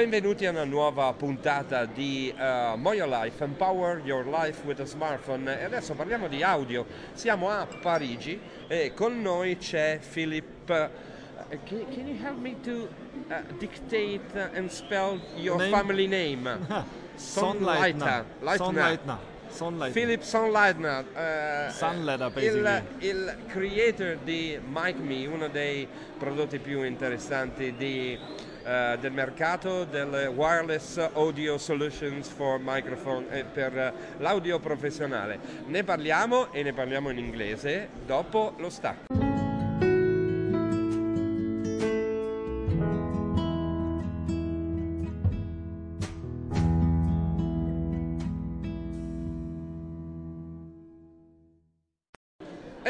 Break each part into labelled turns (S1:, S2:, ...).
S1: benvenuti a una nuova puntata di uh, Moyo Life, Empower Your Life with a Smartphone e adesso parliamo di audio. Siamo a Parigi e con noi c'è Philip. Uh, can, can, you help me to uh, dictate and spell your name? family name?
S2: Sonleitner. Sonleitner. Sunlight.
S1: Philip Sunlightner,
S2: eh, Sunletter, il,
S1: il, creator di MicMe, uno dei prodotti più interessanti di, uh, del mercato delle wireless audio solutions for microphone eh, per l'audio professionale. Ne parliamo e ne parliamo in inglese dopo lo stacco.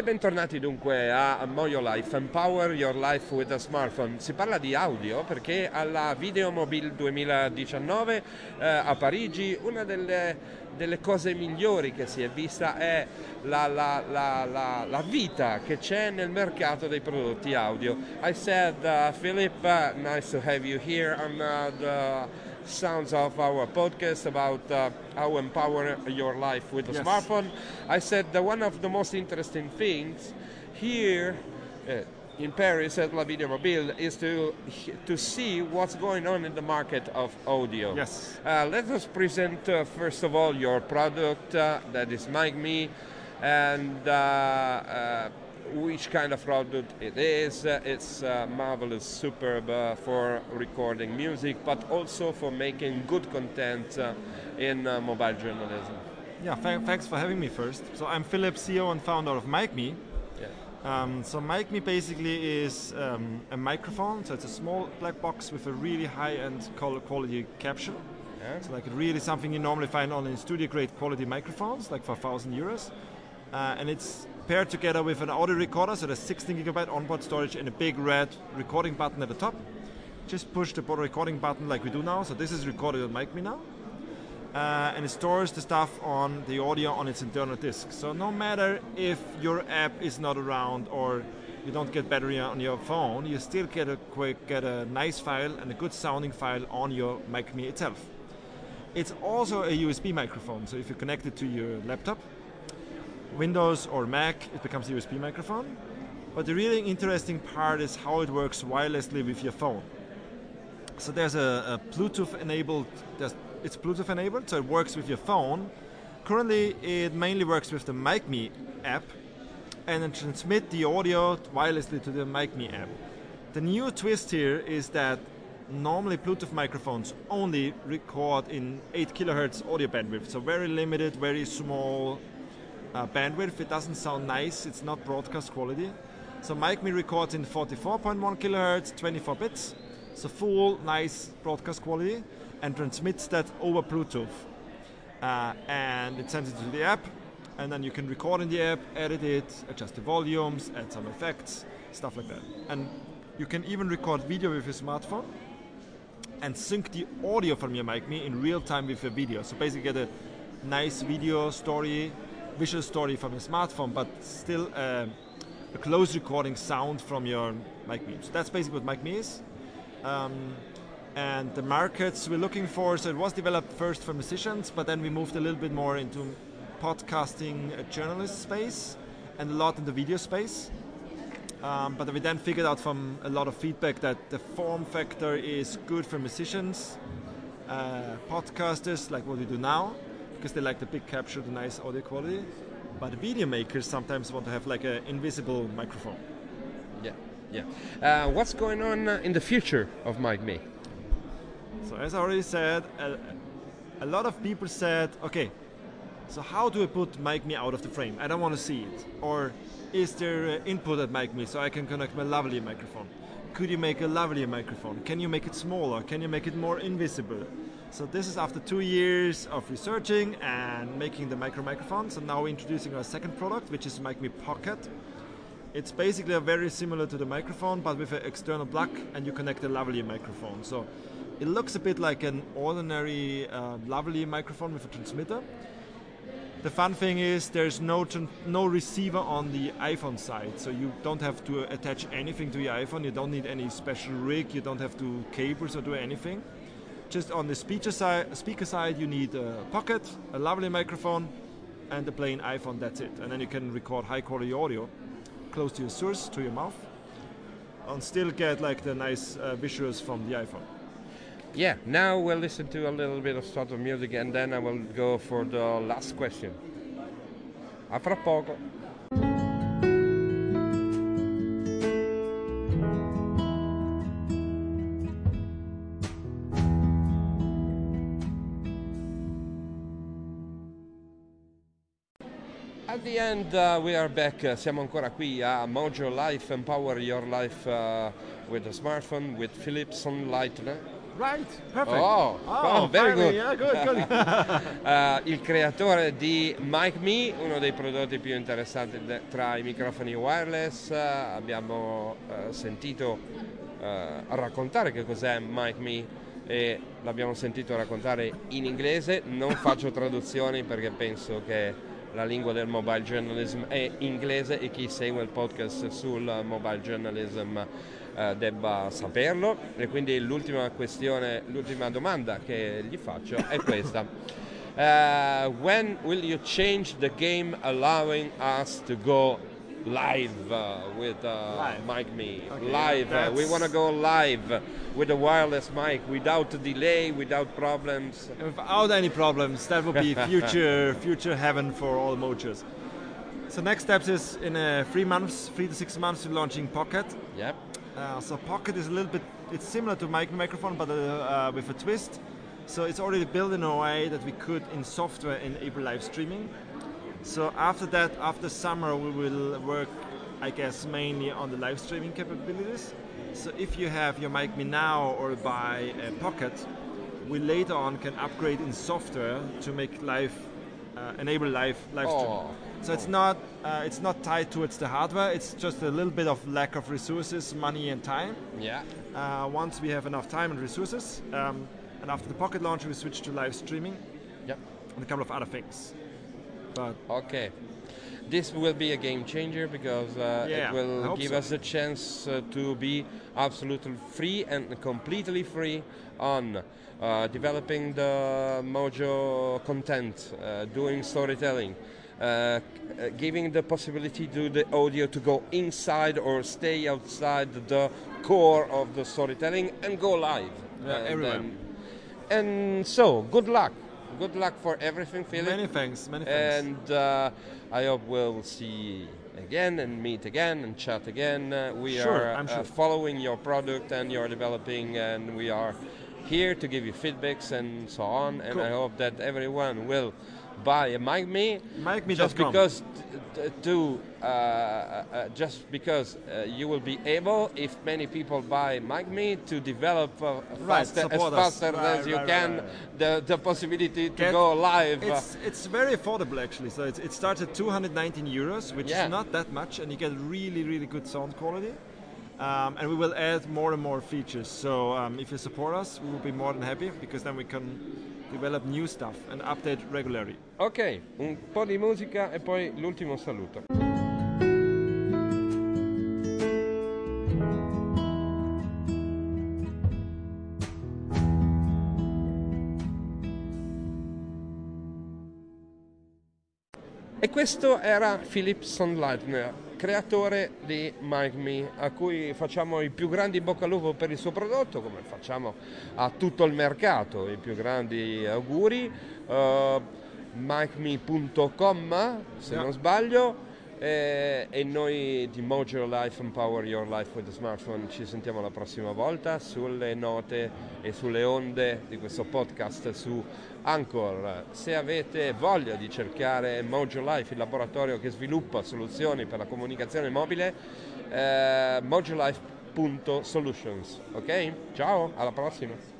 S1: E bentornati dunque a Moyo Life, Empower Your Life with a Smartphone. Si parla di audio perché alla Videomobile 2019 eh, a Parigi una delle, delle, cose migliori che si è vista è la, la, la, la vita che c'è nel mercato dei prodotti audio. I said, uh, Philip, uh, nice to have you here on uh, the sounds of our podcast about uh, how empower your life with a yes. smartphone. I said that one of the most interesting things here uh, in Paris at La Video Mobile is to to see what's going on in the market of audio.
S2: Yes.
S1: Uh, let us present uh, first of all your product uh, that is Mikme and uh, which kind of product it is. Uh, it's uh, marvelous, superb uh, for recording music, but also for making good content uh, in uh, mobile journalism.
S2: Yeah, th- thanks for having me first. So I'm Philip, CEO and founder of Mikme. Yeah. Um, so Mikme basically is um, a microphone. So it's a small black box with a really high-end quality capture. Yeah. So like really something you normally find only in studio-grade quality microphones, like for 1,000 euros. Uh, and it's paired together with an audio recorder, so there's 16 gigabyte onboard storage and a big red recording button at the top. Just push the recording button like we do now. So this is recorded on Mikme now. Uh, and it stores the stuff on the audio on its internal disk. So no matter if your app is not around or you don't get battery on your phone, you still get a quick, get a nice file and a good sounding file on your Mikme itself. It's also a USB microphone, so if you connect it to your laptop, Windows or Mac, it becomes a USB microphone. But the really interesting part is how it works wirelessly with your phone. So there's a, a Bluetooth enabled, it's Bluetooth enabled, so it works with your phone. Currently, it mainly works with the Mikme app and then transmit the audio wirelessly to the Mikme app. The new twist here is that normally Bluetooth microphones only record in 8 kilohertz audio bandwidth, so very limited, very small uh, bandwidth. It doesn't sound nice. It's not broadcast quality. So Mikme records in 44.1 kilohertz, 24 bits. So full, nice broadcast quality, and transmits that over Bluetooth. Uh, and it sends it to the app, and then you can record in the app, edit it, adjust the volumes, add some effects, stuff like that. And you can even record video with your smartphone and sync the audio from your Mikme in real time with your video. So basically, get a nice video story visual story from your smartphone, but still uh, a close recording sound from your Mikme. So that's basically what Mikme is. Um, and the markets we're looking for, so it was developed first for musicians, but then we moved a little bit more into podcasting a journalist space and a lot in the video space. Um, but we then figured out from a lot of feedback that the form factor is good for musicians, uh, podcasters, like what we do now, because they like the big capture, the nice audio quality. But video makers sometimes want to have like an invisible microphone.
S1: Yeah, yeah. Uh, what's going on uh, in the future of Mikme?
S2: So as I already said, a, a lot of people said, okay, so how do I put Mikme out of the frame? I don't want to see it. Or is there uh, input at Mikme so I can connect my lavalier microphone? Could you make a lavalier microphone? Can you make it smaller? Can you make it more invisible? So this is after two years of researching and making the micro microphone. So now we're introducing our second product, which is Mikme Pocket. It's basically very similar to the microphone, but with an external plug, and you connect a lavalier microphone. So it looks a bit like an ordinary uh, lavalier microphone with a transmitter. The fun thing is there's no no receiver on the iPhone side, so you don't have to attach anything to your iPhone. You don't need any special rig. You don't have to cables or do anything just on the speaker side, speaker side, you need a pocket, a lavalier microphone, and a plain iPhone. That's it. And then you can record high quality audio close to your source, to your mouth, and still get like the nice uh, visuals from the iPhone.
S1: Yeah, now we'll listen to a little bit of sort of music and then I will go for the last question. A fra poco. At the end uh, we are back, uh, siamo ancora qui a Mojo Life, Empower Your Life uh, with a smartphone with Philips Sunlightner.
S2: Right, perfect.
S1: Oh, oh, very
S2: finally.
S1: good.
S2: Yeah, good, good.
S1: Uh, il creatore di Mic Me, uno dei prodotti più interessanti de- tra i microfoni wireless. Uh, abbiamo sentito raccontare che cos'è Mic Me e l'abbiamo sentito raccontare in inglese. Non faccio traduzioni perché penso che la lingua del mobile journalism è inglese e chi segue il podcast sul mobile journalism eh, debba saperlo e quindi l'ultima questione, l'ultima domanda che gli faccio è questa. Uh, when will you change the game allowing us to go live uh, with uh,
S2: Live.
S1: Mikme?
S2: Okay,
S1: live. Uh, we want to go live with a wireless mic without delay, without problems.
S2: Without any problems, that would be future future heaven for all mojos. So next steps is in uh, three months, three to six months, we're launching Pocket.
S1: Yep.
S2: Uh, so Pocket is a little bit, it's similar to mic microphone, but uh, uh, with a twist. So it's already built in a way that we could, in software, enable live streaming. So after that, after summer, we will work, I guess, mainly on the live streaming capabilities. So if you have your Mikme Now or buy a Pocket, we later on can upgrade in software to make live, uh, enable live live
S1: Oh.
S2: streaming. So it's not uh, it's not tied towards the hardware. It's just a little bit of lack of resources, money, and time.
S1: Yeah.
S2: Uh, once we have enough time and resources, um, and after the Pocket launch, we switch to live streaming
S1: Yep.
S2: and a couple of other things. But
S1: Okay. This will be a game changer because uh,
S2: Yeah,
S1: it will give
S2: so.
S1: us a chance uh, to be absolutely free and completely free on uh, developing the Mojo content, uh, doing storytelling, uh, giving the possibility to the audio to go inside or stay outside the core of the storytelling and go live.
S2: Yeah,
S1: And and so, good luck. Good luck for everything, Philip.
S2: many thanks, many thanks.
S1: And uh, I hope we'll see again and meet again and chat again. Uh, we
S2: Sure,
S1: are uh,
S2: sure.
S1: following your product and you're developing, and we are here to give you feedbacks and so on. And
S2: Cool.
S1: I hope that everyone will buy a Mic Me.
S2: Mikme.com.
S1: Just because, to uh, uh, just because uh, you will be able, if many people buy Mikme, to develop uh,
S2: Right,
S1: faster, as faster
S2: Right,
S1: as you
S2: right,
S1: can. The, the possibility to
S2: Get-
S1: go live. uh,
S2: It's it's very affordable actually. So it's, it starts at 219 euros, which
S1: Yeah.
S2: is not that much, and you get really really good sound quality. Um, and we will add more and more features. So um, if you support us, we will be more than happy because then we can develop new stuff and update regularly.
S1: Ok, un po' di musica e poi l'ultimo saluto. E questo era Philip Sandleitner, creatore di Mic Me, a cui facciamo i più grandi in bocca al lupo per il suo prodotto, come facciamo a tutto il mercato, i più grandi auguri. Uh, MicMe.com, se
S2: Yeah.
S1: non sbaglio. E, e noi di Mojo Life Empower Your Life with a Smartphone ci sentiamo la prossima volta sulle note e sulle onde di questo podcast su Anchor. Se avete voglia di cercare Mojo Life, il laboratorio che sviluppa soluzioni per la comunicazione mobile, eh, mojolife.solutions. Ok? Ciao, alla prossima.